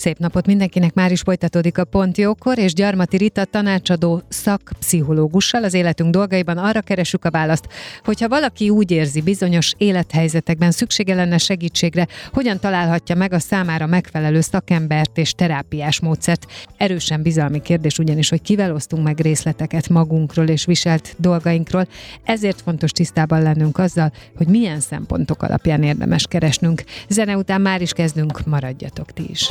Szép napot mindenkinek, már is folytatódik a Pont Jókor, és Gyarmati Rita tanácsadó szakpszichológussal az életünk dolgaiban arra keresünk a választ, hogyha valaki úgy érzi bizonyos élethelyzetekben szüksége lenne segítségre, hogyan találhatja meg a számára megfelelő szakembert és terápiás módszert. Erősen bizalmi kérdés ugyanis, hogy kivel osztunk meg részleteket magunkról és viselt dolgainkról, ezért fontos tisztában lennünk azzal, hogy milyen szempontok alapján érdemes keresnünk. Zene után már is kezdünk, maradjatok ti is.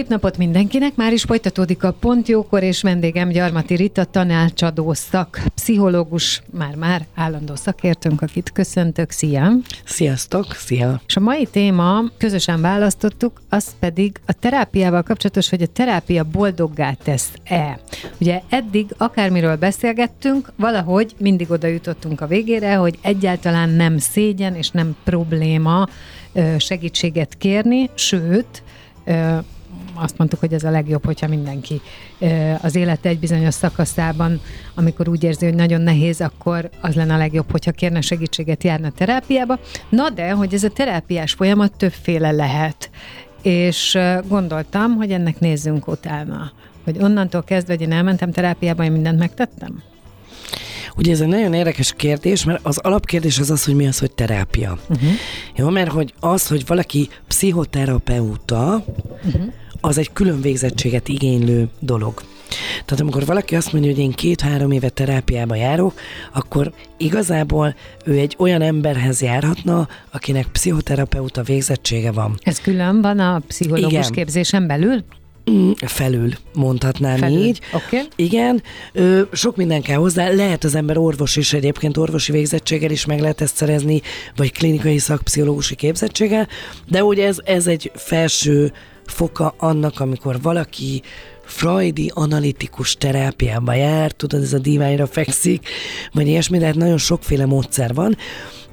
Szép napot mindenkinek, már is folytatódik a Pont Jókor, és vendégem Gyarmati Rita, tanácsadó szak, pszichológus, már-már állandó szakértőnk, akit köszöntök, szia! Sziasztok, szia! És a mai téma, közösen választottuk, az pedig a terápiával kapcsolatos, hogy a terápia boldoggá tesz-e. Ugye eddig akármiről beszélgettünk, valahogy mindig oda jutottunk a végére, hogy egyáltalán nem szégyen és nem probléma segítséget kérni, sőt, azt mondtuk, hogy ez a legjobb, hogyha mindenki az élete egy bizonyos szakaszában, amikor úgy érzi, hogy nagyon nehéz, akkor az lenne a legjobb, hogyha kérne segítséget, járna terápiába. Na de, hogy ez a terápiás folyamat többféle lehet. És gondoltam, hogy ennek nézzünk utána. Hogy onnantól kezdve, hogy én elmentem terápiába, én mindent megtettem? Ugye ez egy nagyon érdekes kérdés, mert az alapkérdés az az, hogy mi az, hogy terápia. Uh-huh. Jó, mert hogy az, hogy valaki pszichoterapeuta, uh-huh az egy külön végzettséget igénylő dolog. Tehát amikor valaki azt mondja, hogy én két-három éve terápiába járok, akkor igazából ő egy olyan emberhez járhatna, akinek pszichoterapeuta végzettsége van. Ez külön van a pszichológus Igen. képzésen belül? Mm, felül, mondhatnám felül. így. Okay. Igen, ö, sok minden kell hozzá. Lehet az ember orvos is egyébként, orvosi végzettséggel is meg lehet ezt szerezni, vagy klinikai szakpszichológusi képzettséggel, de ugye ez, ez egy felső foka annak, amikor valaki freudi analitikus terápiába jár, tudod, ez a diványra fekszik, vagy ilyesmi, tehát nagyon sokféle módszer van,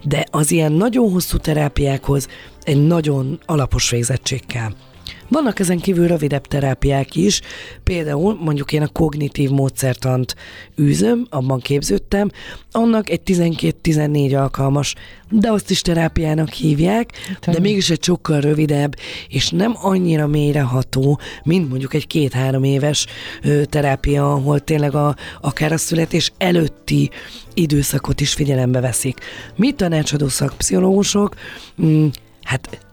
de az ilyen nagyon hosszú terápiákhoz egy nagyon alapos végzettség kell. Vannak ezen kívül rövidebb terápiák is, például mondjuk én a kognitív módszertant űzöm, abban képződtem, annak egy 12-14 alkalmas, de azt is terápiának hívják, de mégis egy sokkal rövidebb, és nem annyira mélyreható, mint mondjuk egy két-három éves terápia, ahol tényleg a, akár a születés előtti időszakot is figyelembe veszik. Mi tanácsadó szakpszichológusok, mm, hát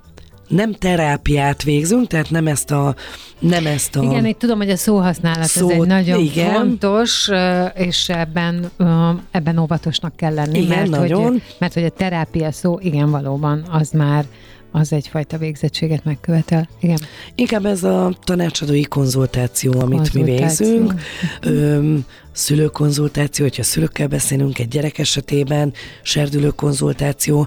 nem terápiát végzünk, tehát nem ezt a... Nem ezt a igen, én tudom, hogy a szóhasználat szót, ez egy nagyon igen. fontos, és ebben, ebben óvatosnak kell lenni. Igen, mert nagyon. Hogy, mert hogy a terápia szó, igen, valóban, az már az egyfajta végzettséget megkövetel. Igen. Inkább ez a tanácsadói konzultáció, amit konzultáció. mi végzünk. Ö, szülőkonzultáció, hogyha szülőkkel beszélünk egy gyerek esetében, serdülő konzultáció.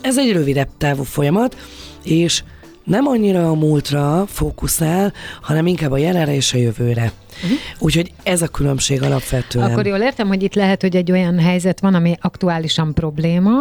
Ez egy rövidebb távú folyamat, és nem annyira a múltra fókuszál, hanem inkább a jelenre és a jövőre. Uh-huh. Úgyhogy ez a különbség alapvetően. Akkor jól értem, hogy itt lehet, hogy egy olyan helyzet van, ami aktuálisan probléma,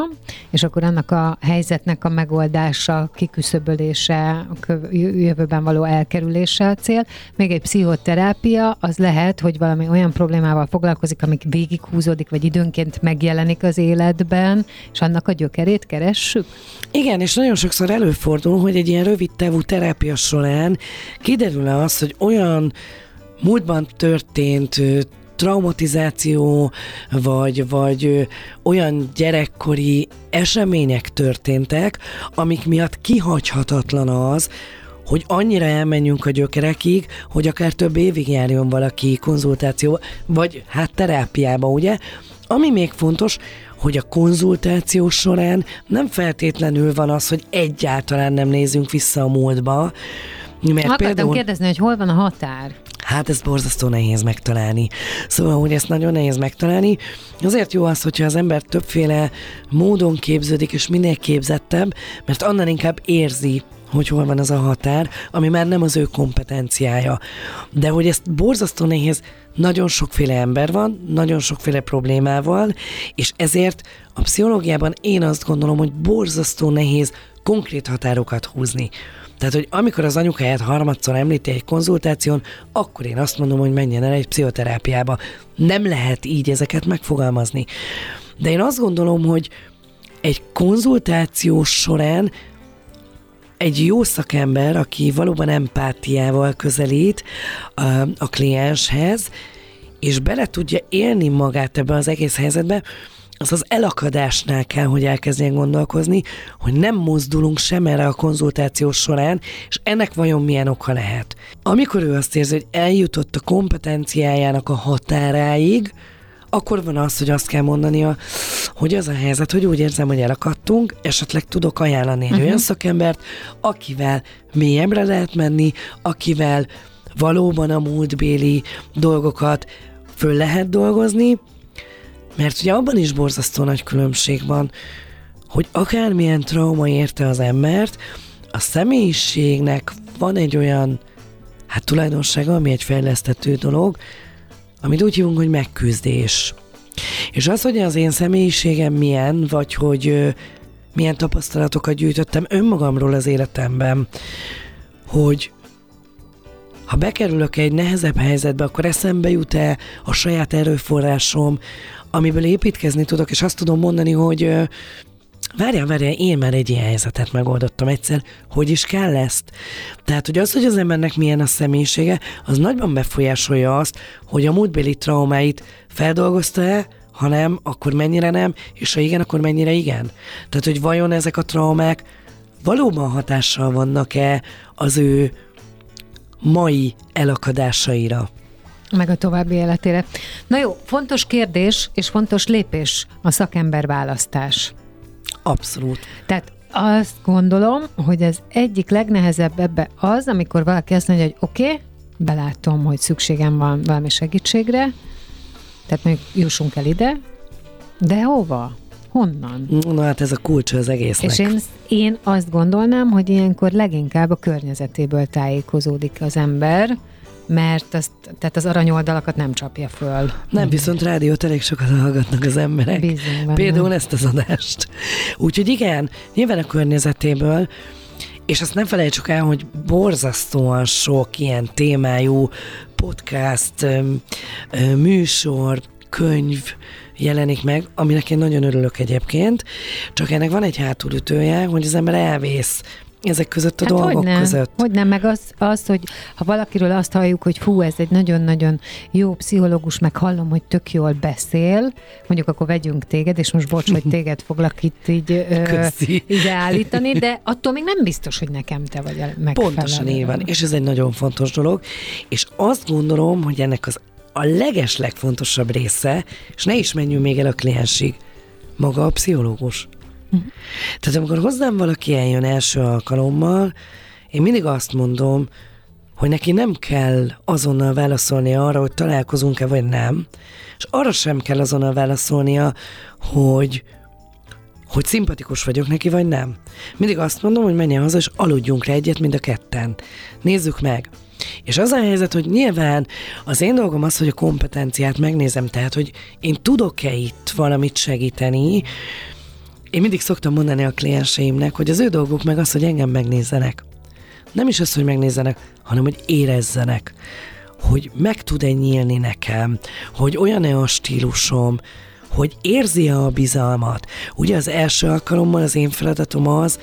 és akkor annak a helyzetnek a megoldása, kiküszöbölése, jövőben való elkerülése a cél. Még egy pszichoterápia, az lehet, hogy valami olyan problémával foglalkozik, amik végighúzódik, vagy időnként megjelenik az életben, és annak a gyökerét keressük? Igen, és nagyon sokszor előfordul, hogy egy ilyen rövid távú terápia során kiderül az, hogy olyan múltban történt traumatizáció, vagy, vagy olyan gyerekkori események történtek, amik miatt kihagyhatatlan az, hogy annyira elmenjünk a gyökerekig, hogy akár több évig járjon valaki konzultáció, vagy hát terápiába, ugye? Ami még fontos, hogy a konzultáció során nem feltétlenül van az, hogy egyáltalán nem nézünk vissza a múltba, mert Akartam például... kérdezni, hogy hol van a határ? Hát ez borzasztó nehéz megtalálni. Szóval, hogy ezt nagyon nehéz megtalálni. Azért jó az, hogyha az ember többféle módon képződik, és minél képzettebb, mert annál inkább érzi, hogy hol van az a határ, ami már nem az ő kompetenciája. De hogy ezt borzasztó nehéz, nagyon sokféle ember van, nagyon sokféle problémával, és ezért a pszichológiában én azt gondolom, hogy borzasztó nehéz konkrét határokat húzni. Tehát, hogy amikor az anyukáját harmadszor említi egy konzultáción, akkor én azt mondom, hogy menjen el egy pszichoterápiába. Nem lehet így ezeket megfogalmazni. De én azt gondolom, hogy egy konzultáció során egy jó szakember, aki valóban empátiával közelít a, a klienshez, és bele tudja élni magát ebbe az egész helyzetbe, az az elakadásnál kell, hogy elkezdjen gondolkozni, hogy nem mozdulunk sem erre a konzultáció során, és ennek vajon milyen oka lehet. Amikor ő azt érzi, hogy eljutott a kompetenciájának a határáig, akkor van az, hogy azt kell mondania, hogy az a helyzet, hogy úgy érzem, hogy elakadtunk, esetleg tudok ajánlani egy uh-huh. olyan szakembert, akivel mélyebbre lehet menni, akivel valóban a múltbéli dolgokat föl lehet dolgozni, mert ugye abban is borzasztó nagy különbség van, hogy akármilyen trauma érte az embert, a személyiségnek van egy olyan hát tulajdonsága, ami egy fejlesztető dolog, amit úgy hívunk, hogy megküzdés. És az, hogy az én személyiségem milyen, vagy hogy milyen tapasztalatokat gyűjtöttem önmagamról az életemben, hogy ha bekerülök egy nehezebb helyzetbe, akkor eszembe jut-e a saját erőforrásom, amiből építkezni tudok, és azt tudom mondani, hogy Várjál, várjál, én már egy ilyen helyzetet megoldottam egyszer, hogy is kell ezt? Tehát, hogy az, hogy az embernek milyen a személyisége, az nagyban befolyásolja azt, hogy a múltbéli traumáit feldolgozta-e, ha nem, akkor mennyire nem, és ha igen, akkor mennyire igen. Tehát, hogy vajon ezek a traumák valóban hatással vannak-e az ő mai elakadásaira. meg a további életére. Na jó, fontos kérdés és fontos lépés a szakember választás. Abszolút. Tehát azt gondolom, hogy az egyik legnehezebb ebbe az, amikor valaki azt mondja, hogy oké, okay, belátom, hogy szükségem van valami segítségre, tehát mondjuk jussunk el ide, de hova? Honnan? Na hát ez a kulcs az egésznek. És én, én azt gondolnám, hogy ilyenkor leginkább a környezetéből tájékozódik az ember, mert azt, tehát az aranyoldalakat nem csapja föl. Nem, viszont rádiót elég sokat hallgatnak az emberek. Benne. Például ezt az adást. Úgyhogy igen, nyilván a környezetéből, és azt nem felejtsük el, hogy borzasztóan sok ilyen témájú podcast, műsor, könyv jelenik meg, aminek én nagyon örülök egyébként, csak ennek van egy hátulütője, hogy az ember elvész ezek között a Hát dolgok hogyne, között. Hogy nem, meg az, az, hogy ha valakiről azt halljuk, hogy fú, ez egy nagyon-nagyon jó pszichológus, meg hallom, hogy tök jól beszél, mondjuk akkor vegyünk téged, és most bocs, hogy téged foglak itt így, ö, Köszi. így állítani, de attól még nem biztos, hogy nekem te vagy a megfelelő. Pontosan így van, és ez egy nagyon fontos dolog, és azt gondolom, hogy ennek az a leges legfontosabb része, és ne is menjünk még el a kliensig, maga a pszichológus. Tehát amikor hozzám valaki eljön első alkalommal, én mindig azt mondom, hogy neki nem kell azonnal válaszolnia arra, hogy találkozunk-e vagy nem, és arra sem kell azonnal válaszolnia, hogy hogy szimpatikus vagyok neki, vagy nem. Mindig azt mondom, hogy menjen haza, és aludjunk le egyet mind a ketten. Nézzük meg. És az a helyzet, hogy nyilván az én dolgom az, hogy a kompetenciát megnézem, tehát, hogy én tudok-e itt valamit segíteni. Én mindig szoktam mondani a klienseimnek, hogy az ő dolguk meg az, hogy engem megnézzenek. Nem is az, hogy megnézzenek, hanem hogy érezzenek, hogy meg tud-e nyílni nekem, hogy olyan-e a stílusom, hogy érzi-e a bizalmat. Ugye az első alkalommal az én feladatom az,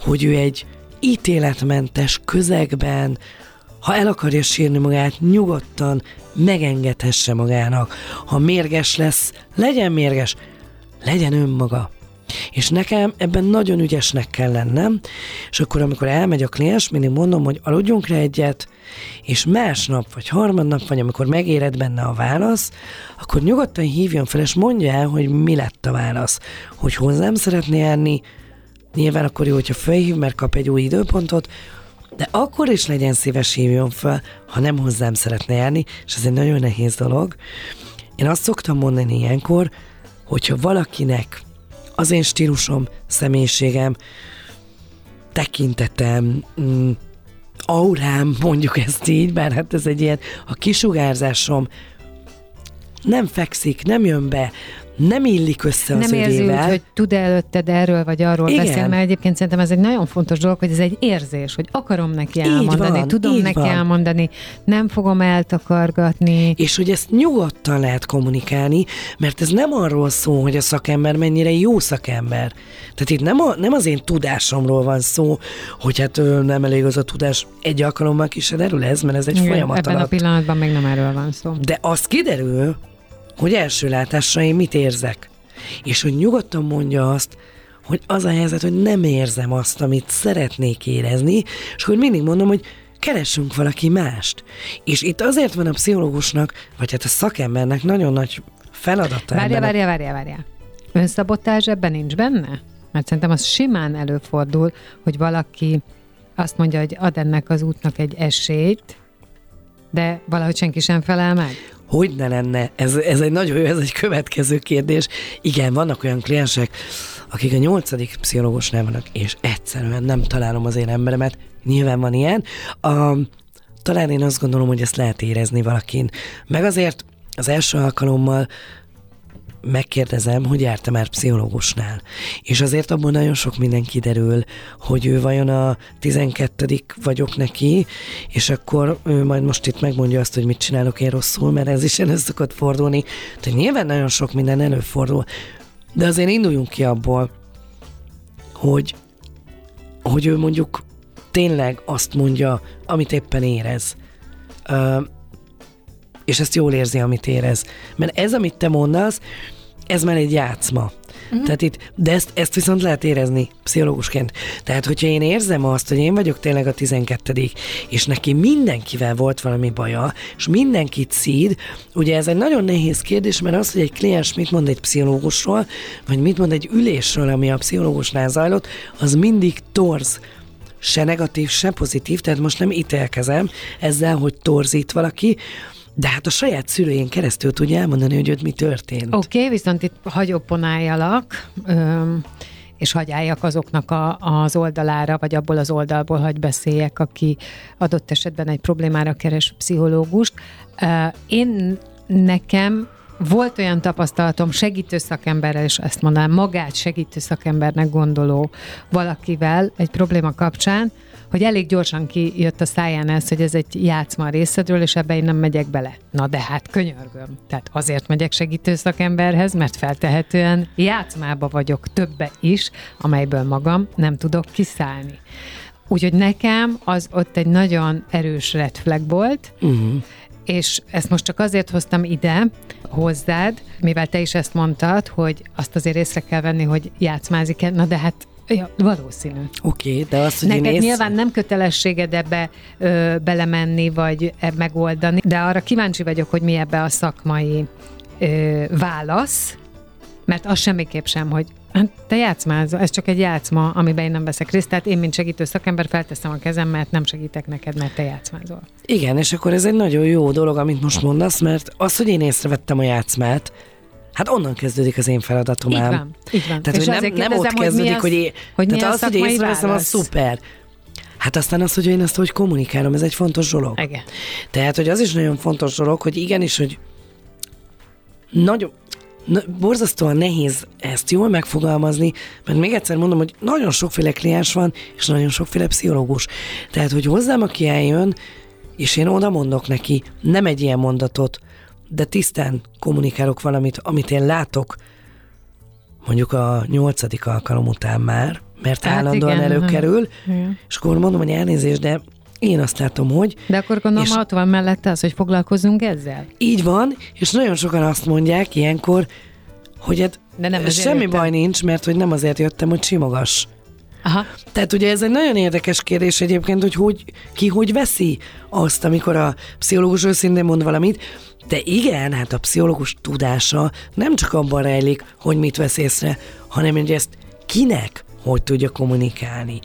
hogy ő egy ítéletmentes közegben, ha el akarja sírni magát, nyugodtan megengedhesse magának. Ha mérges lesz, legyen mérges, legyen önmaga. És nekem ebben nagyon ügyesnek kell lennem, és akkor, amikor elmegy a kliens, mindig mondom, hogy aludjunk rá egyet, és másnap, vagy harmadnap, vagy amikor megéred benne a válasz, akkor nyugodtan hívjon fel, és mondja el, hogy mi lett a válasz. Hogy hozzám szeretné járni, nyilván akkor jó, hogyha felhív, mert kap egy új időpontot, de akkor is legyen szíves hívjon fel, ha nem hozzám szeretne járni, és ez egy nagyon nehéz dolog. Én azt szoktam mondani ilyenkor, hogyha valakinek az én stílusom, személyiségem, tekintetem, mm, aurám, mondjuk ezt így, mert hát ez egy ilyen, a kisugárzásom nem fekszik, nem jön be, nem illik össze az Nem érzi úgy, hogy tud előtted erről vagy arról Igen. beszélni, mert egyébként szerintem ez egy nagyon fontos dolog, hogy ez egy érzés, hogy akarom neki elmondani, van, tudom neki van. elmondani, nem fogom eltakargatni. És hogy ezt nyugodtan lehet kommunikálni, mert ez nem arról szól, hogy a szakember mennyire jó szakember. Tehát itt nem, a, nem az én tudásomról van szó, hogy hát nem elég az a tudás, egy alkalommal ki se derül ez, mert ez egy Igen, folyamat Ebben a alatt. pillanatban még nem erről van szó. De az kiderül, hogy első látásra én mit érzek. És hogy nyugodtan mondja azt, hogy az a helyzet, hogy nem érzem azt, amit szeretnék érezni, és hogy mindig mondom, hogy keressünk valaki mást. És itt azért van a pszichológusnak, vagy hát a szakembernek nagyon nagy feladata. Várja, várja, várja, várja. Önszabotázs ebben nincs benne? Mert szerintem az simán előfordul, hogy valaki azt mondja, hogy ad ennek az útnak egy esélyt, de valahogy senki sem felel meg. Hogy ne lenne? Ez, ez egy nagyon jó, ez egy következő kérdés. Igen, vannak olyan kliensek, akik a nyolcadik pszichológusnál vannak, és egyszerűen nem találom az én emberemet. Nyilván van ilyen. A, talán én azt gondolom, hogy ezt lehet érezni valakin. Meg azért az első alkalommal megkérdezem, hogy jártam már pszichológusnál. És azért abból nagyon sok minden kiderül, hogy ő vajon a 12 vagyok neki, és akkor ő majd most itt megmondja azt, hogy mit csinálok én rosszul, mert ez is elő szokott fordulni. Tehát nyilván nagyon sok minden előfordul. De azért induljunk ki abból, hogy, hogy ő mondjuk tényleg azt mondja, amit éppen érez. És ezt jól érzi, amit érez. Mert ez, amit te mondasz, ez már egy játszma. Uh-huh. Tehát itt, de ezt, ezt viszont lehet érezni pszichológusként. Tehát, hogyha én érzem azt, hogy én vagyok tényleg a 12 és neki mindenkivel volt valami baja, és mindenkit szíd, ugye ez egy nagyon nehéz kérdés, mert az, hogy egy kliens mit mond egy pszichológusról, vagy mit mond egy ülésről, ami a pszichológusnál zajlott, az mindig torz se negatív, se pozitív, tehát most nem ítélkezem ezzel, hogy torzít valaki, de hát a saját szülőjén keresztül tudja elmondani, hogy őt mi történt. Oké, okay, viszont itt hagyopponáljalak, öm, és hagyáljak azoknak a, az oldalára, vagy abból az oldalból, hogy beszéljek, aki adott esetben egy problémára keres pszichológust. Én nekem volt olyan tapasztalatom segítő szakemberrel, és ezt mondanám, magát segítő szakembernek gondoló valakivel egy probléma kapcsán, hogy elég gyorsan kijött a száján ez, hogy ez egy játszma a részedről, és ebbe én nem megyek bele. Na de hát könyörgöm. Tehát azért megyek segítő szakemberhez, mert feltehetően játszmába vagyok többe is, amelyből magam nem tudok kiszállni. Úgyhogy nekem az ott egy nagyon erős red flag volt, Uh-huh. és ezt most csak azért hoztam ide hozzád, mivel te is ezt mondtad, hogy azt azért észre kell venni, hogy játszmázik-e, na de hát ja, valószínű. Oké, okay, de azt, hogy Neked én ész... nyilván nem kötelességed ebbe ö, belemenni, vagy eb megoldani, de arra kíváncsi vagyok, hogy mi ebbe a szakmai ö, válasz, mert az semmiképp sem, hogy hát te játszmázz, ez csak egy játszma, amiben én nem veszek részt, tehát én, mint segítő szakember felteszem a kezem, mert nem segítek neked, mert te játszmázol. Igen, és akkor ez egy nagyon jó dolog, amit most mondasz, mert az, hogy én észrevettem a játszmát, hát onnan kezdődik az én feladatom Így van, így van. Tehát, És hogy nem, nem ott hogy kezdődik, az- hogy, én, hogy tehát az, hogy észreveszem, az szuper. Hát aztán az, hogy én ezt hogy kommunikálom, ez egy fontos dolog. Igen. Tehát, hogy az is nagyon fontos dolog, hogy igenis, hogy nagyon, na, borzasztóan nehéz ezt jól megfogalmazni, mert még egyszer mondom, hogy nagyon sokféle kliens van, és nagyon sokféle pszichológus. Tehát, hogy hozzám, aki eljön, és én oda mondok neki, nem egy ilyen mondatot, de tisztán kommunikálok valamit, amit én látok, mondjuk a nyolcadik alkalom után már, mert Hát állandóan igen, előkerül, Igen. és akkor mondom, hogy elnézést, de én azt látom, hogy De akkor gondolom, És- ott van mellette az, hogy foglalkozzunk ezzel. így van, és nagyon sokan azt mondják ilyenkor, hogy hát De nem semmi jöttem. baj nincs, mert hogy nem azért jöttem, hogy simogass. Aha. Tehát ugye ez egy nagyon érdekes kérdés egyébként, hogy, hogy ki hogy veszi azt, amikor a pszichológus őszintén mond valamit, de igen, hát a pszichológus tudása nem csak abban rejlik, hogy mit vesz észre, hanem hogy ezt kinek hogy tudja kommunikálni.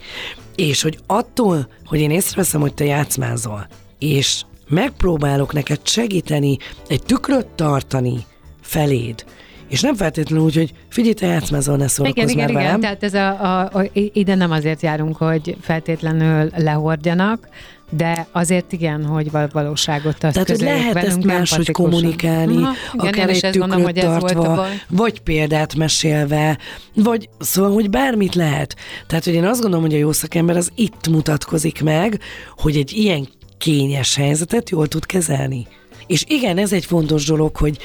És hogy attól, hogy én észreveszem, hogy te játszmázol, és megpróbálok neked segíteni, egy tükröt tartani feléd, és nem feltétlenül úgy, hogy figyelj, te játszmázol, ne szórakozz Igen, igen, már igen. velem. Tehát ez a, a, a, ide nem azért járunk, hogy feltétlenül lehordjanak, de azért igen, hogy val- valóságot azt Tehát, hogy lehet ezt máshogy kommunikálni, Aha, igen, akár egy tükröt hogy volt a tartva, vagy példát mesélve, vagy szóval, hogy bármit lehet. Tehát, hogy én azt gondolom, hogy a jó szakember az itt mutatkozik meg, hogy egy ilyen kényes helyzetet jól tud kezelni. És igen, ez egy fontos dolog, hogy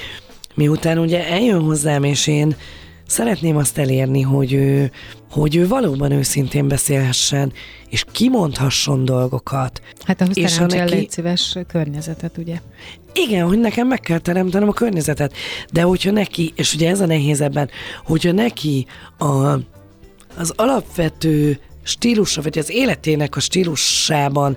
miután ugye eljön hozzám, és én szeretném azt elérni, hogy ő, hogy ő valóban őszintén beszélhessen, és kimondhasson dolgokat. Hát ahhoz És ha neki- légy szíves környezetet, ugye? Igen, hogy nekem meg kell teremtenem a környezetet, de hogyha neki, és ugye ez a nehéz ebben, hogyha neki a, az alapvető stílusa, vagy az életének a stílusában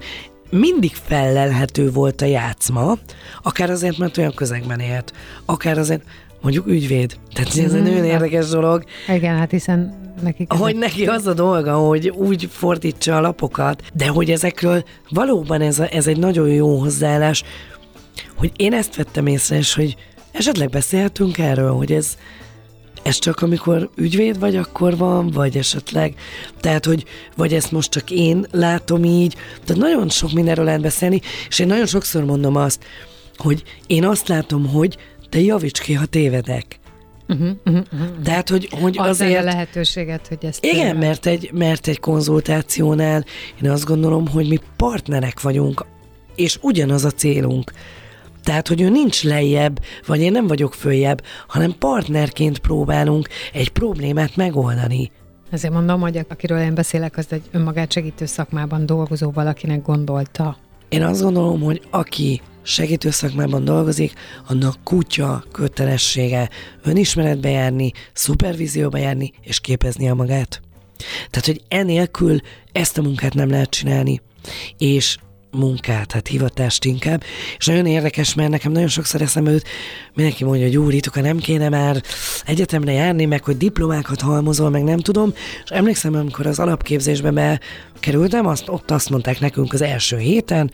mindig fellelhető volt a játszma, akár azért, mert olyan közegben élt, akár azért, mondjuk ügyvéd. Tehát ez egy Mhm. nagyon érdekes dolog, Igen, hát hiszen nekik... hogy neki az a dolga, hogy úgy fordítsa a lapokat, de hogy ezekről valóban ez, a, ez egy nagyon jó hozzáállás, hogy én ezt vettem észre, és hogy esetleg beszélhetünk erről, hogy ez, ez csak amikor ügyvéd vagy, akkor van, vagy esetleg, tehát, hogy vagy ezt most csak én látom így, tehát nagyon sok mindenről lehet beszélni, és én nagyon sokszor mondom azt, hogy én azt látom, hogy te javíts ki, ha tévedek. Uh-huh, uh-huh, uh-huh. Tehát, hogy, hogy meg azért... a lehetőséget, hogy ezt... Igen, mert egy, mert egy konzultációnál én azt gondolom, hogy mi partnerek vagyunk, és ugyanaz a célunk. Tehát, hogy ő nincs lejjebb, vagy én nem vagyok följebb, hanem partnerként próbálunk egy problémát megoldani. Ezért mondom, hogy akiről én beszélek, az egy önmagát segítő szakmában dolgozó valakinek gondolta. Én azt gondolom, hogy aki segítő szakmában dolgozik, annak kutya kötelessége önismeretbe járni, szupervízióba járni és képezni a magát. Tehát, hogy enélkül ezt a munkát nem lehet csinálni. És munkát, hát hivatást inkább. És nagyon érdekes, mert nekem nagyon sokszor eszembe jut, mindenki mondja, hogy úr, Ituka, nem kéne már egyetemre járni, meg hogy diplomákat halmozol, meg nem tudom. És emlékszem, amikor az alapképzésbe bekerültem, azt, ott azt mondták nekünk az első héten,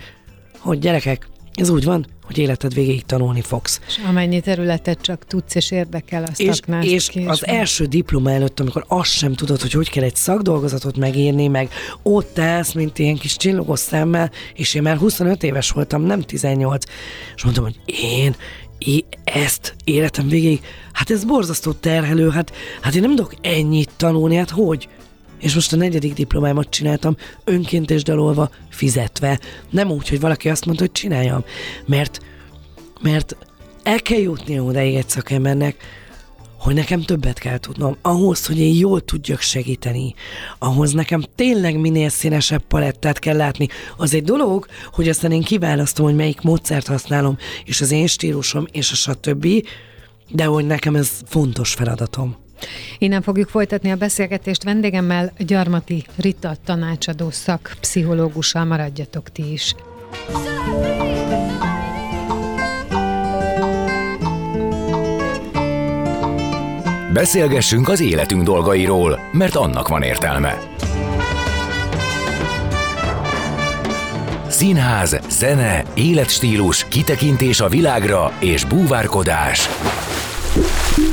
hogy gyerekek, ez úgy van, hogy életed végéig tanulni fogsz. És amennyi területet csak tudsz és érdekel, azt És, és ki, az első diploma előtt, amikor azt sem tudod, hogy hogy kell egy szakdolgozatot megírni, meg ott állsz, mint ilyen kis csillogos szemmel, és én már 25 éves voltam, nem 18, és mondtam, hogy én é- ezt életem végéig, hát ez borzasztó terhelő, hát, hát én nem tudok ennyit tanulni, hát hogy? És most a negyedik diplomámat csináltam, önként és dalolva, fizetve. Nem úgy, hogy valaki azt mondta, hogy csináljam. Mert, mert el kell jutnia odáig egy szakembernek, hogy nekem többet kell tudnom, ahhoz, hogy én jól tudjak segíteni, ahhoz nekem tényleg minél színesebb palettát kell látni. Az egy dolog, hogy aztán én kiválasztom, hogy melyik módszert használom, és az én stílusom, és a stb., de hogy nekem ez fontos feladatom. Innen fogjuk folytatni a beszélgetést vendégemmel, Gyarmati Rita tanácsadó szakpszichológussal. Maradjatok ti is. Beszélgessünk az életünk dolgairól, mert annak van értelme. Színház, zene, életstílus, kitekintés a világra és búvárkodás.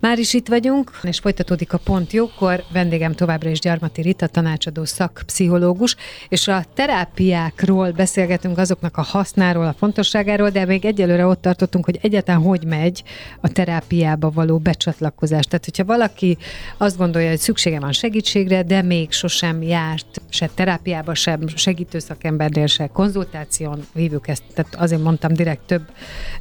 Már is itt vagyunk, és folytatódik a pont jókor. Vendégem továbbra is Gyarmati Rita, tanácsadó szakpszichológus, és a terápiákról beszélgetünk azoknak a hasznáról, a fontosságáról, de még egyelőre ott tartottunk, hogy egyáltalán hogy megy a terápiába való becsatlakozás. Tehát, hogyha valaki azt gondolja, hogy szüksége van segítségre, de még sosem járt se terápiába, sem segítő szakembernél, se konzultáción, hívjuk ezt, tehát azért mondtam direkt több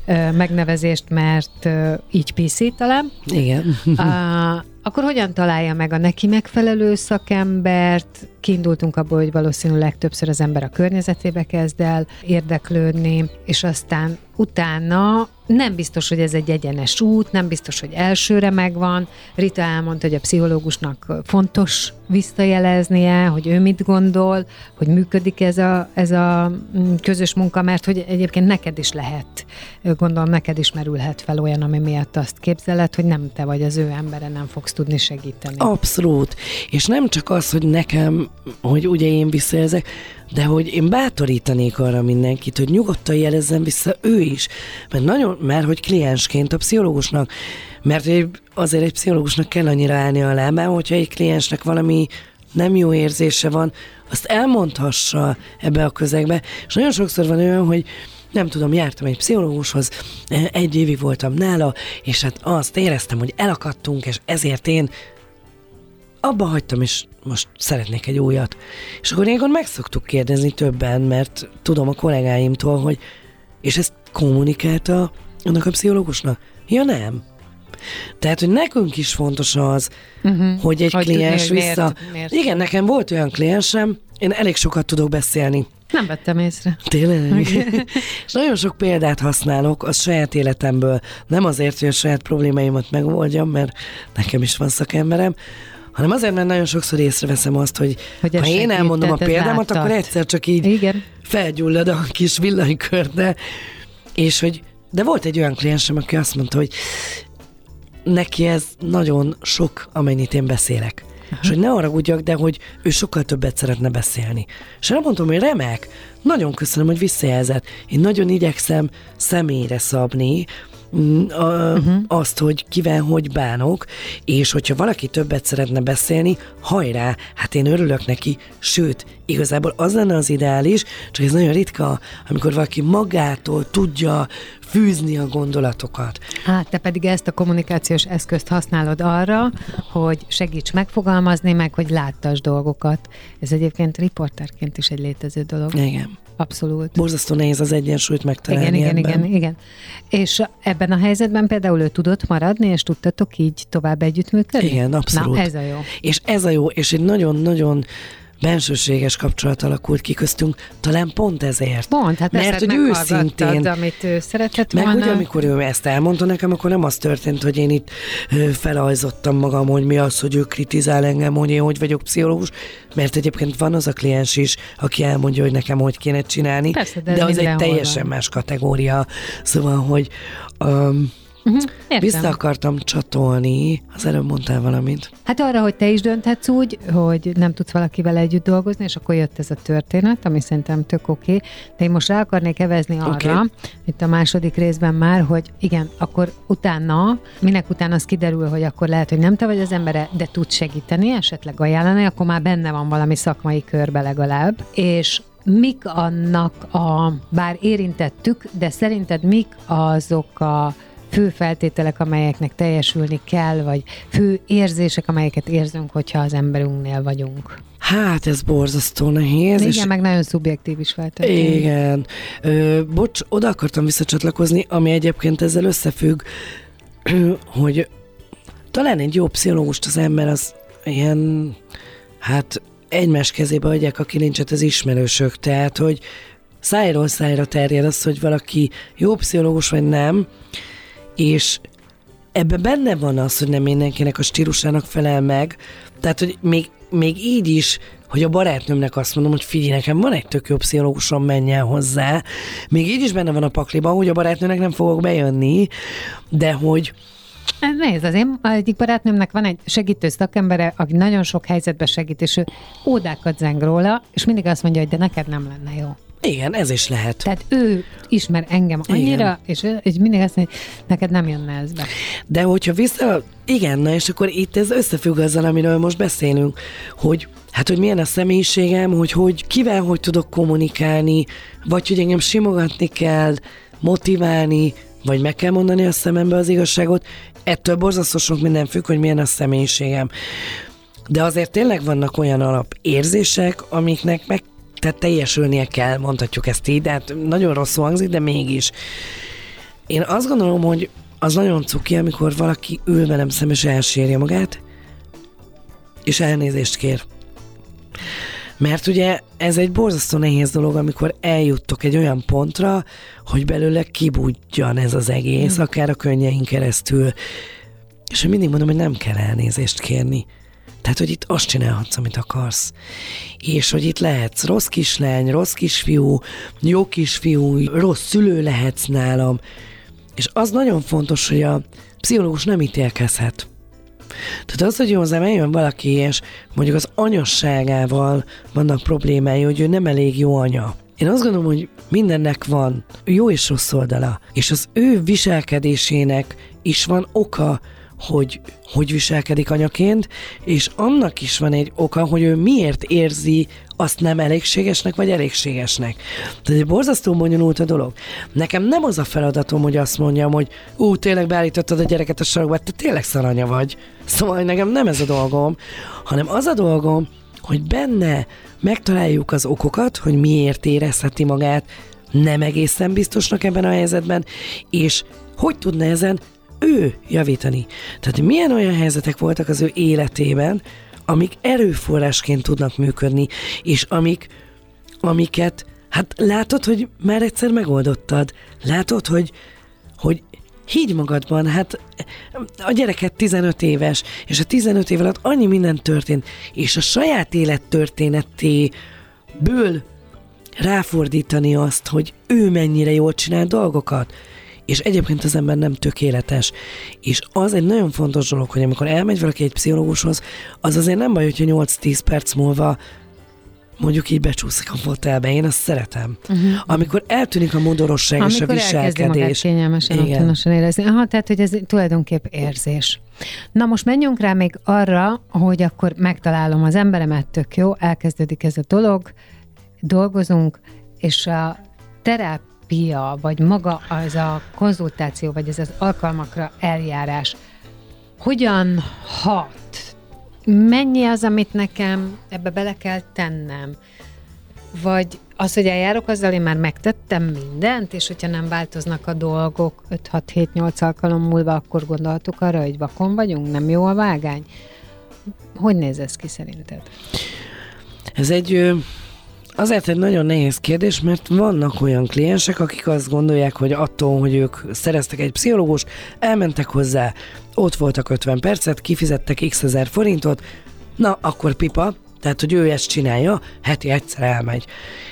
ö, megnevezést, mert ö, így PC talán. Igen. Uh, akkor hogyan találja meg a neki megfelelő szakembert? Kiindultunk abból, hogy valószínűleg többször az ember a környezetébe kezd el érdeklődni, és aztán utána nem biztos, hogy ez egy egyenes út, nem biztos, hogy elsőre megvan. Rita elmondta, hogy a pszichológusnak fontos visszajeleznie, hogy ő mit gondol, hogy működik ez a, ez a mm, közös munka, mert hogy egyébként neked is lehet, gondolom neked is merülhet fel olyan, ami miatt azt képzeled, hogy nem te vagy az ő embere, nem fogsz tudni segíteni. Abszolút. És nem csak az, hogy nekem, hogy ugye én visszajelzek, de hogy én bátorítanék arra mindenkit, hogy nyugodtan jelezzen vissza ő is. Mert nagyon, mert hogy kliensként a pszichológusnak, mert azért egy pszichológusnak kell annyira állni a lábán, hogyha egy kliensnek valami nem jó érzése van, azt elmondhassa ebbe a közegbe. És nagyon sokszor van olyan, hogy nem tudom, jártam egy pszichológushoz, egy évig voltam nála, és hát azt éreztem, hogy elakadtunk, és ezért én abba hagytam, és most szeretnék egy újat. És akkor ilyenkor meg szoktuk kérdezni többen, mert tudom a kollégáimtól, hogy és ezt kommunikálta annak a pszichológusnak? Ja nem. Tehát, hogy nekünk is fontos az, uh-huh. hogy egy hogy kliens tudni, vissza... Miért, miért? Igen, nekem volt olyan kliensem, én elég sokat tudok beszélni. Nem vettem észre. Tényleg? és nagyon sok példát használok a saját életemből. Nem azért, hogy a saját problémáimat megoldjam, mert nekem is van szakemberem, hanem azért, mert nagyon sokszor észreveszem azt, hogy, hogy ha én elmondom a példámat, akkor egyszer csak így Igen. felgyullad a kis villanykör, de, és hogy, de volt egy olyan kliensem, aki azt mondta, hogy neki ez nagyon sok, amennyit én beszélek. Aha. És hogy ne arra ugyak, de hogy ő sokkal többet szeretne beszélni. És elmondtam, hogy remek, nagyon köszönöm, hogy visszajelzett. Én nagyon igyekszem személyre szabni, a, uh-huh. azt, hogy kivel hogy bánok, és hogyha valaki többet szeretne beszélni, hajrá, hát én örülök neki, sőt, igazából az lenne az ideális, csak ez nagyon ritka, amikor valaki magától tudja fűzni a gondolatokat. Hát, te pedig ezt a kommunikációs eszközt használod arra, hogy segíts megfogalmazni, meg hogy láttas dolgokat. Ez egyébként riporterként is egy létező dolog. Igen. Abszolút. Borzasztó nehéz az egyensúlyt megtalálni Igen, igen, ebben. igen, igen. És ebben a helyzetben például ő tudott maradni, és tudtatok így tovább együttműködni? Igen, abszolút. Na, ez a jó. És ez a jó, és egy nagyon-nagyon bensőséges kapcsolat alakult ki köztünk, talán pont ezért. Pont, hát Mert hogy őszintén. amit ő szeretett meg volna. Meg amikor ő ezt elmondta nekem, akkor nem az történt, hogy én itt felajzottam magam, hogy mi az, hogy ő kritizál engem, hogy én hogy vagyok pszichológus, mert egyébként van az a kliens is, aki elmondja, hogy nekem hogy kéne csinálni, Persze, de, de az egy teljesen van. más kategória. Szóval, hogy um, Uh-huh, Vissza akartam csatolni, az előbb mondtál valamit. Hát arra, hogy te is dönthetsz úgy, hogy nem tudsz valakivel együtt dolgozni, és akkor jött ez a történet, ami szerintem tök oké. Okay. De én most rá akarnék evezni arra, okay. itt a második részben már, hogy igen, akkor utána, minek utána az kiderül, hogy akkor lehet, hogy nem te vagy az embere, de tudsz segíteni, esetleg ajánlani, akkor már benne van valami szakmai körbe legalább. És mik annak a, bár érintettük, de szerinted mik azok a fő feltételek, amelyeknek teljesülni kell, vagy fő érzések, amelyeket érzünk, hogyha az emberünknél vagyunk? Hát, ez borzasztó nehéz. Igen, és meg nagyon szubjektív is feltétlenül. Igen. Ö, bocs, oda akartam visszacsatlakozni, ami egyébként ezzel összefügg, hogy talán egy jó pszichológust az ember az ilyen, hát egymás kezébe adják a kilincset az ismerősök, tehát, hogy szájról szájra terjed az, hogy valaki jó pszichológus vagy nem, és ebbe benne van az, hogy nem mindenkinek a stílusának felel meg, tehát, hogy még, még így is, hogy a barátnőmnek azt mondom, hogy figyelj, nekem van egy tök jó pszichológusom, menjen hozzá. Még így is benne van a pakliban, hogy a barátnőnek nem fogok bejönni, de hogy Nézd, az én egyik barátnőmnek van egy segítő szakembere, aki nagyon sok helyzetben segít, és ő ódákat zeng róla, és mindig azt mondja, hogy de neked nem lenne jó. Igen, ez is lehet. Tehát ő ismer engem annyira, Igen. és, ő, és mindig azt mondja, hogy neked nem jönne ez be. De hogyha vissza, igen, na és akkor itt ez összefügg azzal, amiről most beszélünk, hogy hát, hogy milyen a személyiségem, hogy, hogy kivel hogy tudok kommunikálni, vagy hogy engem simogatni kell, motiválni, vagy meg kell mondani a szemembe az igazságot. Ettől borzasztó sok minden függ, hogy milyen a személyiségem. De azért tényleg vannak olyan alapérzések, amiknek meg tehát teljesülnie kell, mondhatjuk ezt így, de hát nagyon rosszul hangzik, de mégis. Én azt gondolom, hogy az nagyon cuki, amikor valaki ül velem szemben és elsírja magát, és elnézést kér. Mert ugye ez egy borzasztó nehéz dolog, amikor eljuttok egy olyan pontra, hogy belőle kibudjan ez az egész, mm. akár a könnyeink keresztül. És én mindig mondom, hogy nem kell elnézést kérni. Tehát, hogy itt azt csinálhatsz, amit akarsz. És hogy itt lehetsz rossz kislány, rossz kisfiú, jó kisfiú, rossz szülő lehetsz nálam. És az nagyon fontos, hogy a pszichológus nem ítélkezhet. Tehát az, hogy hozzám eljön valaki, és mondjuk az anyasságával vannak problémái, hogy ő nem elég jó anya. Én azt gondolom, hogy mindennek van jó és rossz oldala, és az ő viselkedésének is van oka, hogy hogy viselkedik anyaként, és annak is van egy oka, hogy ő miért érzi azt nem elégségesnek, vagy elégségesnek. Tehát egy borzasztó bonyolult a dolog. Nekem nem az a feladatom, hogy azt mondjam, hogy ú, tényleg beállítottad a gyereket a sarokba, te tényleg szaranya vagy. Szóval nekem nem ez a dolgom, hanem az a dolgom, hogy benne megtaláljuk az okokat, hogy miért érezheti magát nem egészen biztosnak ebben a helyzetben, és hogy tudna ezen ő javítani. Tehát milyen olyan helyzetek voltak az ő életében, amik erőforrásként tudnak működni, és amik, amiket, hát látod, hogy már egyszer megoldottad. Látod, hogy, hogy higgy magadban, hát a gyereket 15 éves, és a 15 év alatt annyi minden történt, és a saját élet történetéből ráfordítani azt, hogy ő mennyire jól csinál dolgokat, és egyébként az ember nem tökéletes. És az egy nagyon fontos dolog, hogy amikor elmegy valaki egy pszichológushoz, az azért nem baj, hogyha 8-10 perc múlva mondjuk így becsúszik a fotelbe, én azt szeretem. Uh-huh. Amikor eltűnik a modorosság és a Amikor elkezdi viselkedés. kényelmesen, Igen. otthonosan érezni. Aha, tehát, hogy ez tulajdonképp érzés. Na most menjünk rá még arra, hogy akkor megtalálom az emberemet, tök jó, elkezdődik ez a dolog, dolgozunk, és a terápia, vagy maga az a konzultáció, vagy ez az alkalmakra eljárás, hogyan hat? Mennyi az, amit nekem ebbe bele kell tennem? Vagy az, hogy eljárok azzal, én már megtettem mindent, és hogyha nem változnak a dolgok 5-6-7-8 alkalom múlva, akkor gondolhatok arra, hogy vakon vagyunk, nem jó a vágány? Hogy néz ez ki szerinted? Ez egy azért egy nagyon nehéz kérdés, mert vannak olyan kliensek, akik azt gondolják, hogy attól, hogy ők szereztek egy pszichológust, elmentek hozzá, ott voltak 50 percet, kifizettek x ezer forintot, na akkor pipa, tehát, hogy ő ezt csinálja, heti egyszer elmegy.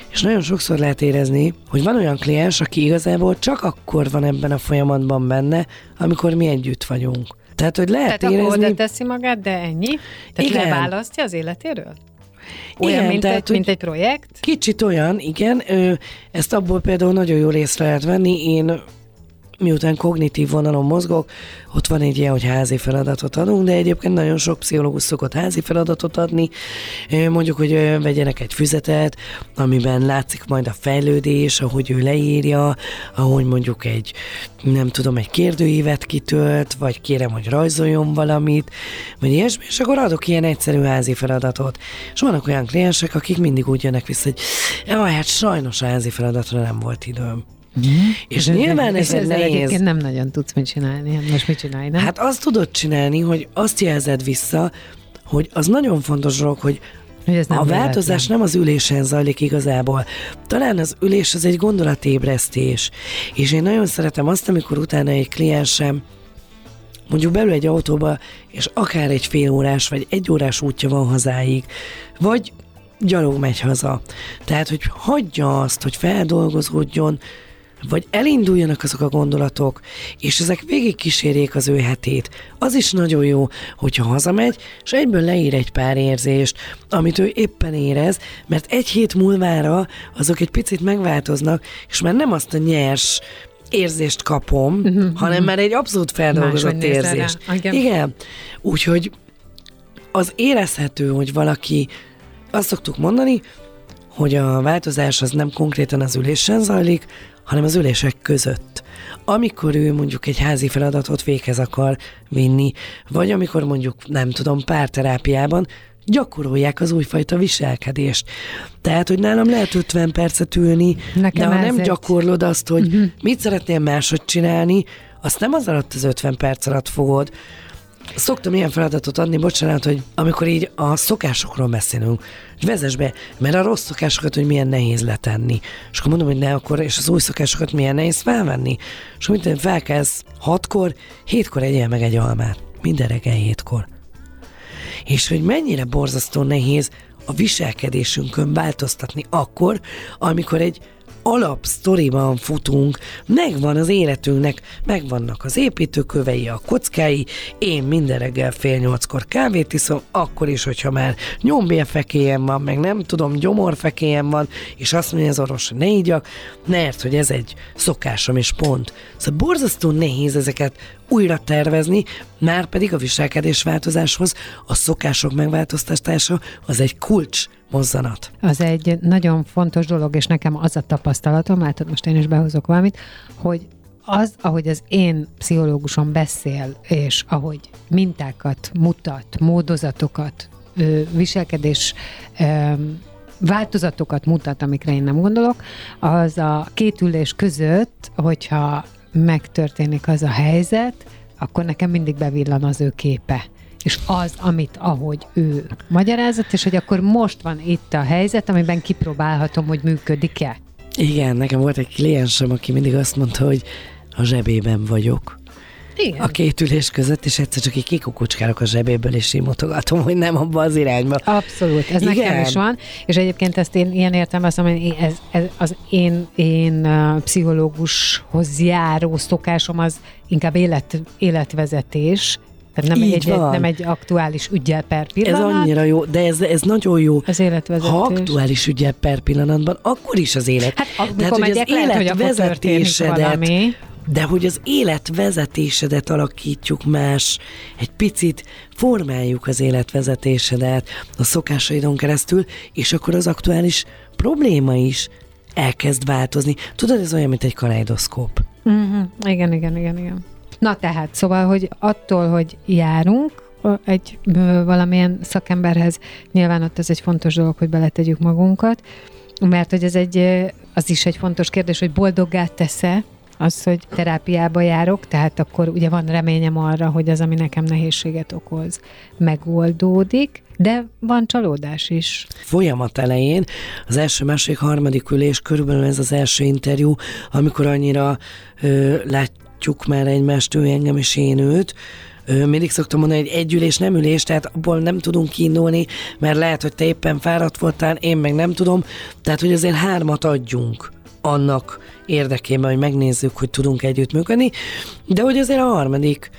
És nagyon sokszor lehet érezni, hogy van olyan kliens, aki igazából csak akkor van ebben a folyamatban benne, amikor mi együtt vagyunk. Tehát, hogy lehet Tehát érezni... oda teszi magát, de ennyi? Tehát Igen. leválasztja az életéről? Olyan, Igen, mint, tehát, egy, mint egy projekt? Kicsit olyan, igen. Ö, ezt abból például nagyon jól észre lehet venni. Én miután kognitív vonalon mozgok, ott van egy ilyen, hogy házi feladatot adunk, de egyébként nagyon sok pszichológus szokott házi feladatot adni, mondjuk, hogy vegyenek egy füzetet, amiben látszik majd a fejlődés, ahogy ő leírja, ahogy mondjuk egy, nem tudom, egy kérdőívet kitölt, vagy kérem, hogy rajzoljon valamit, vagy ilyesmi, és akkor adok ilyen egyszerű házi feladatot. És vannak olyan kliensek, akik mindig úgy jönnek vissza, hogy jaj, hát sajnos a házi feladatra nem volt időm. És nyilván ez ezzel nehéz. egyébként nem nagyon tudsz mit csinálni. Hát Most mit csinálj, nem? Hát azt tudod csinálni, hogy azt jelzed vissza, hogy az nagyon fontos dolog, hogy hogy ez nem a változás véletlen. nem az ülésen zajlik igazából. Talán az ülés az egy gondolatébresztés. És én nagyon szeretem azt, amikor utána egy kliensem mondjuk belül egy autóba, és akár egy fél órás vagy egy órás útja van hazáig, vagy gyalog megy haza. Tehát, hogy hagyja azt, hogy feldolgozódjon, vagy elinduljanak azok a gondolatok, és ezek végig kísérjék az ő hetét. Az is nagyon jó, hogyha hazamegy, és egyből leír egy pár érzést, amit ő éppen érez, mert egy hét múlvára azok egy picit megváltoznak, és már nem azt a nyers, érzést kapom, uh-huh, hanem már egy abszolút feldolgozott érzést. Igen. Igen. Úgyhogy az érezhető, hogy valaki, azt szoktuk mondani, hogy a változás az nem konkrétan az ülésen zajlik, hanem az ülések között. Amikor ő mondjuk egy házi feladatot véghez akar vinni, vagy amikor mondjuk, nem tudom, párterápiában gyakorolják az újfajta viselkedést. Tehát, hogy nálam lehet 50 percet ülni, Nekem de ha nem gyakorlod azt, hogy uh-huh. mit szeretnél máshogy csinálni, azt nem az alatt az 50 perc alatt fogod, Szoktam ilyen feladatot adni, bocsánat, hogy amikor így a szokásokról beszélünk, hogy vezess be, mert a rossz szokásokat, hogy milyen nehéz letenni. És akkor mondom, hogy ne akkor, és az új szokásokat milyen nehéz felvenni. És akkor mint felkezd hatkor, hétkor egyél meg egy almát. Minden reggel hétkor. És hogy mennyire borzasztó nehéz a viselkedésünkön változtatni akkor, amikor egy alapsztoriban futunk, megvan az életünknek, megvannak az építőkövei, a kockái, én minden reggel fél nyolckor kávét iszom, akkor is, hogyha már nyombélfekélyem van, meg nem tudom, gyomorfekélyem van, és azt mondja az orvos, ne ígyak, mert hogy ez egy szokásom, és pont. Szóval borzasztó nehéz ezeket újra tervezni, már pedig a viselkedés változáshoz a szokások megváltoztatása az egy kulcs mozzanat. Az egy nagyon fontos dolog, és nekem az a tapasztalatom, látod, most én is behozok valamit, hogy az, ahogy az én pszichológusom beszél, és ahogy mintákat mutat, módozatokat, viselkedés változatokat mutat, amikre én nem gondolok, az a két ülés között, hogyha megtörténik az a helyzet, akkor nekem mindig bevillan az ő képe és az, amit ahogy ő magyarázott, és hogy akkor most van itt a helyzet, amiben kipróbálhatom, hogy működik-e. Igen, nekem volt egy kliensem, aki mindig azt mondta, hogy a zsebében vagyok. Igen. a két ülés között, és egyszer csak így kikukucskálok a zsebéből, és így mutogatom, hogy nem abba az irányba. Abszolút, ez Igen. nekem is van, és egyébként ezt én ilyen értem azt mondom, hogy ez, ez, az én, én pszichológushoz járó szokásom az inkább élet, életvezetés, tehát nem egy, egy, nem egy aktuális ügyel per pillanat. Ez annyira jó, de ez, ez nagyon jó. Az életvezetés. Ha aktuális ügyel per pillanatban, akkor is az élet. Hát Tehát, hogy az életvezetésedet, de hogy az életvezetésedet alakítjuk más, egy picit formáljuk az életvezetésedet a szokásaidon keresztül, és akkor az aktuális probléma is elkezd változni. Tudod, ez olyan, mint egy kaleidoszkóp. Uh-huh. Igen, igen, igen, igen. Na tehát, szóval, hogy attól, hogy járunk, egy valamilyen szakemberhez, nyilván ott ez egy fontos dolog, hogy beletegyük magunkat, mert hogy ez egy, az is egy fontos kérdés, hogy boldoggá tesz-e az, hogy terápiába járok, tehát akkor ugye van reményem arra, hogy az, ami nekem nehézséget okoz, megoldódik, de van csalódás is. Folyamat elején, az első, második, harmadik ülés, körülbelül ez az első interjú, amikor annyira ö, látjuk már egymást, ő engem és én őt, mindig szoktam mondani, hogy egy ülés nem ülés, tehát abból nem tudunk kiindulni, mert lehet, hogy te éppen fáradt voltál, én meg nem tudom, tehát hogy azért hármat adjunk annak érdekében, hogy megnézzük, hogy tudunk együttműködni, de hogy azért a harmadik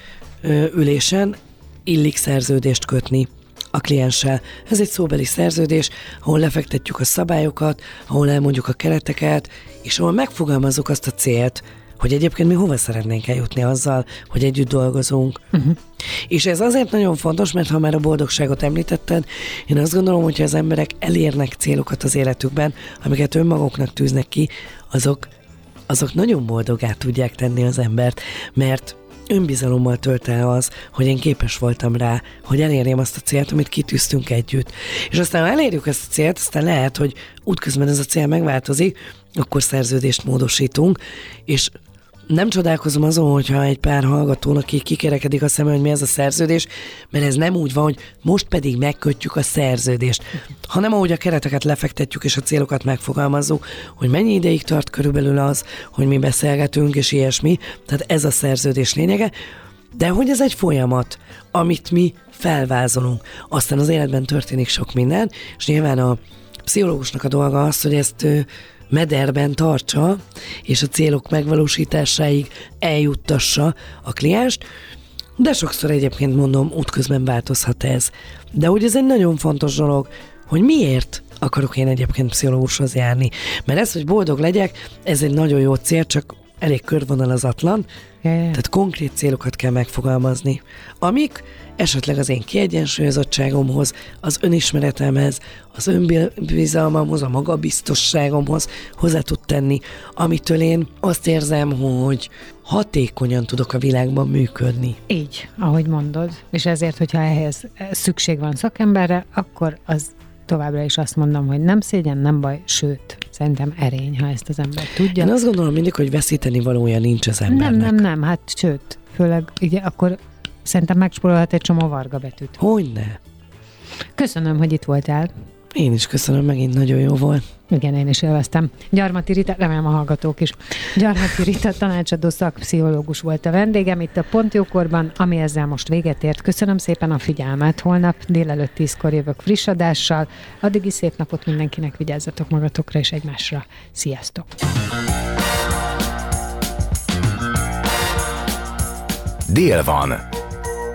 ülésen illik szerződést kötni a klienssel. Ez egy szóbeli szerződés, ahol lefektetjük a szabályokat, ahol elmondjuk a kereteket, és ahol megfogalmazunk azt a célt, hogy egyébként mi hova szeretnénk eljutni azzal, hogy együtt dolgozunk. Uh-huh. És ez azért nagyon fontos, mert ha már a boldogságot említetted, én azt gondolom, hogyha az emberek elérnek célokat az életükben, amiket önmaguknak tűznek ki, azok, azok nagyon boldogát tudják tenni az embert, mert önbizalommal tölt el az, hogy én képes voltam rá, hogy elérjem azt a célt, amit kitűztünk együtt. És aztán, ha elérjük ezt a célt, aztán lehet, hogy útközben ez a cél megváltozik, akkor szerződést módosítunk, és nem csodálkozom azon, hogyha egy pár hallgatónak ki kikerekedik a szemem, hogy mi ez a szerződés, mert ez nem úgy van, hogy most pedig megkötjük a szerződést, hanem ahogy a kereteket lefektetjük és a célokat megfogalmazzuk, hogy mennyi ideig tart körülbelül az, hogy mi beszélgetünk és ilyesmi, tehát ez a szerződés lényege, de hogy ez egy folyamat, amit mi felvázolunk. Aztán az életben történik sok minden, és nyilván a pszichológusnak a dolga az, hogy ezt mederben tartsa, és a célok megvalósításáig eljuttassa a klienst, de sokszor egyébként mondom, útközben változhat ez. De hogy ez egy nagyon fontos dolog, hogy miért akarok én egyébként pszichológushoz járni. Mert ez, hogy boldog legyek, ez egy nagyon jó cél, csak elég körvonalazatlan, ja. tehát konkrét célokat kell megfogalmazni, amik esetleg az én kiegyensúlyozottságomhoz, az önismeretemhez, az önbizalmamhoz, a magabiztosságomhoz hozzá tud tenni, amitől én azt érzem, hogy hatékonyan tudok a világban működni. Így, ahogy mondod. És ezért, hogyha ehhez szükség van szakemberre, akkor az továbbra is azt mondom, hogy nem szégyen, nem baj, sőt, szerintem erény, ha ezt az ember tudja. Én azt gondolom mindig, hogy veszíteni valója nincs az nem, embernek. nem, nem, hát sőt, főleg ugye akkor szerintem megspórolhat egy csomó varga betűt. Hogyne. Köszönöm, hogy itt voltál. Én is köszönöm, megint nagyon jó volt. Igen, én is élveztem. Gyarmati Rita, remélem a hallgatók is. Gyarmati Rita tanácsadó szakpszichológus volt a vendégem itt a Pontjókorban, ami ezzel most véget ért. Köszönöm szépen a figyelmet. Holnap délelőtt tízkor jövök friss adással. Addig is szép napot mindenkinek, vigyázzatok magatokra és egymásra. Sziasztok! Dél van.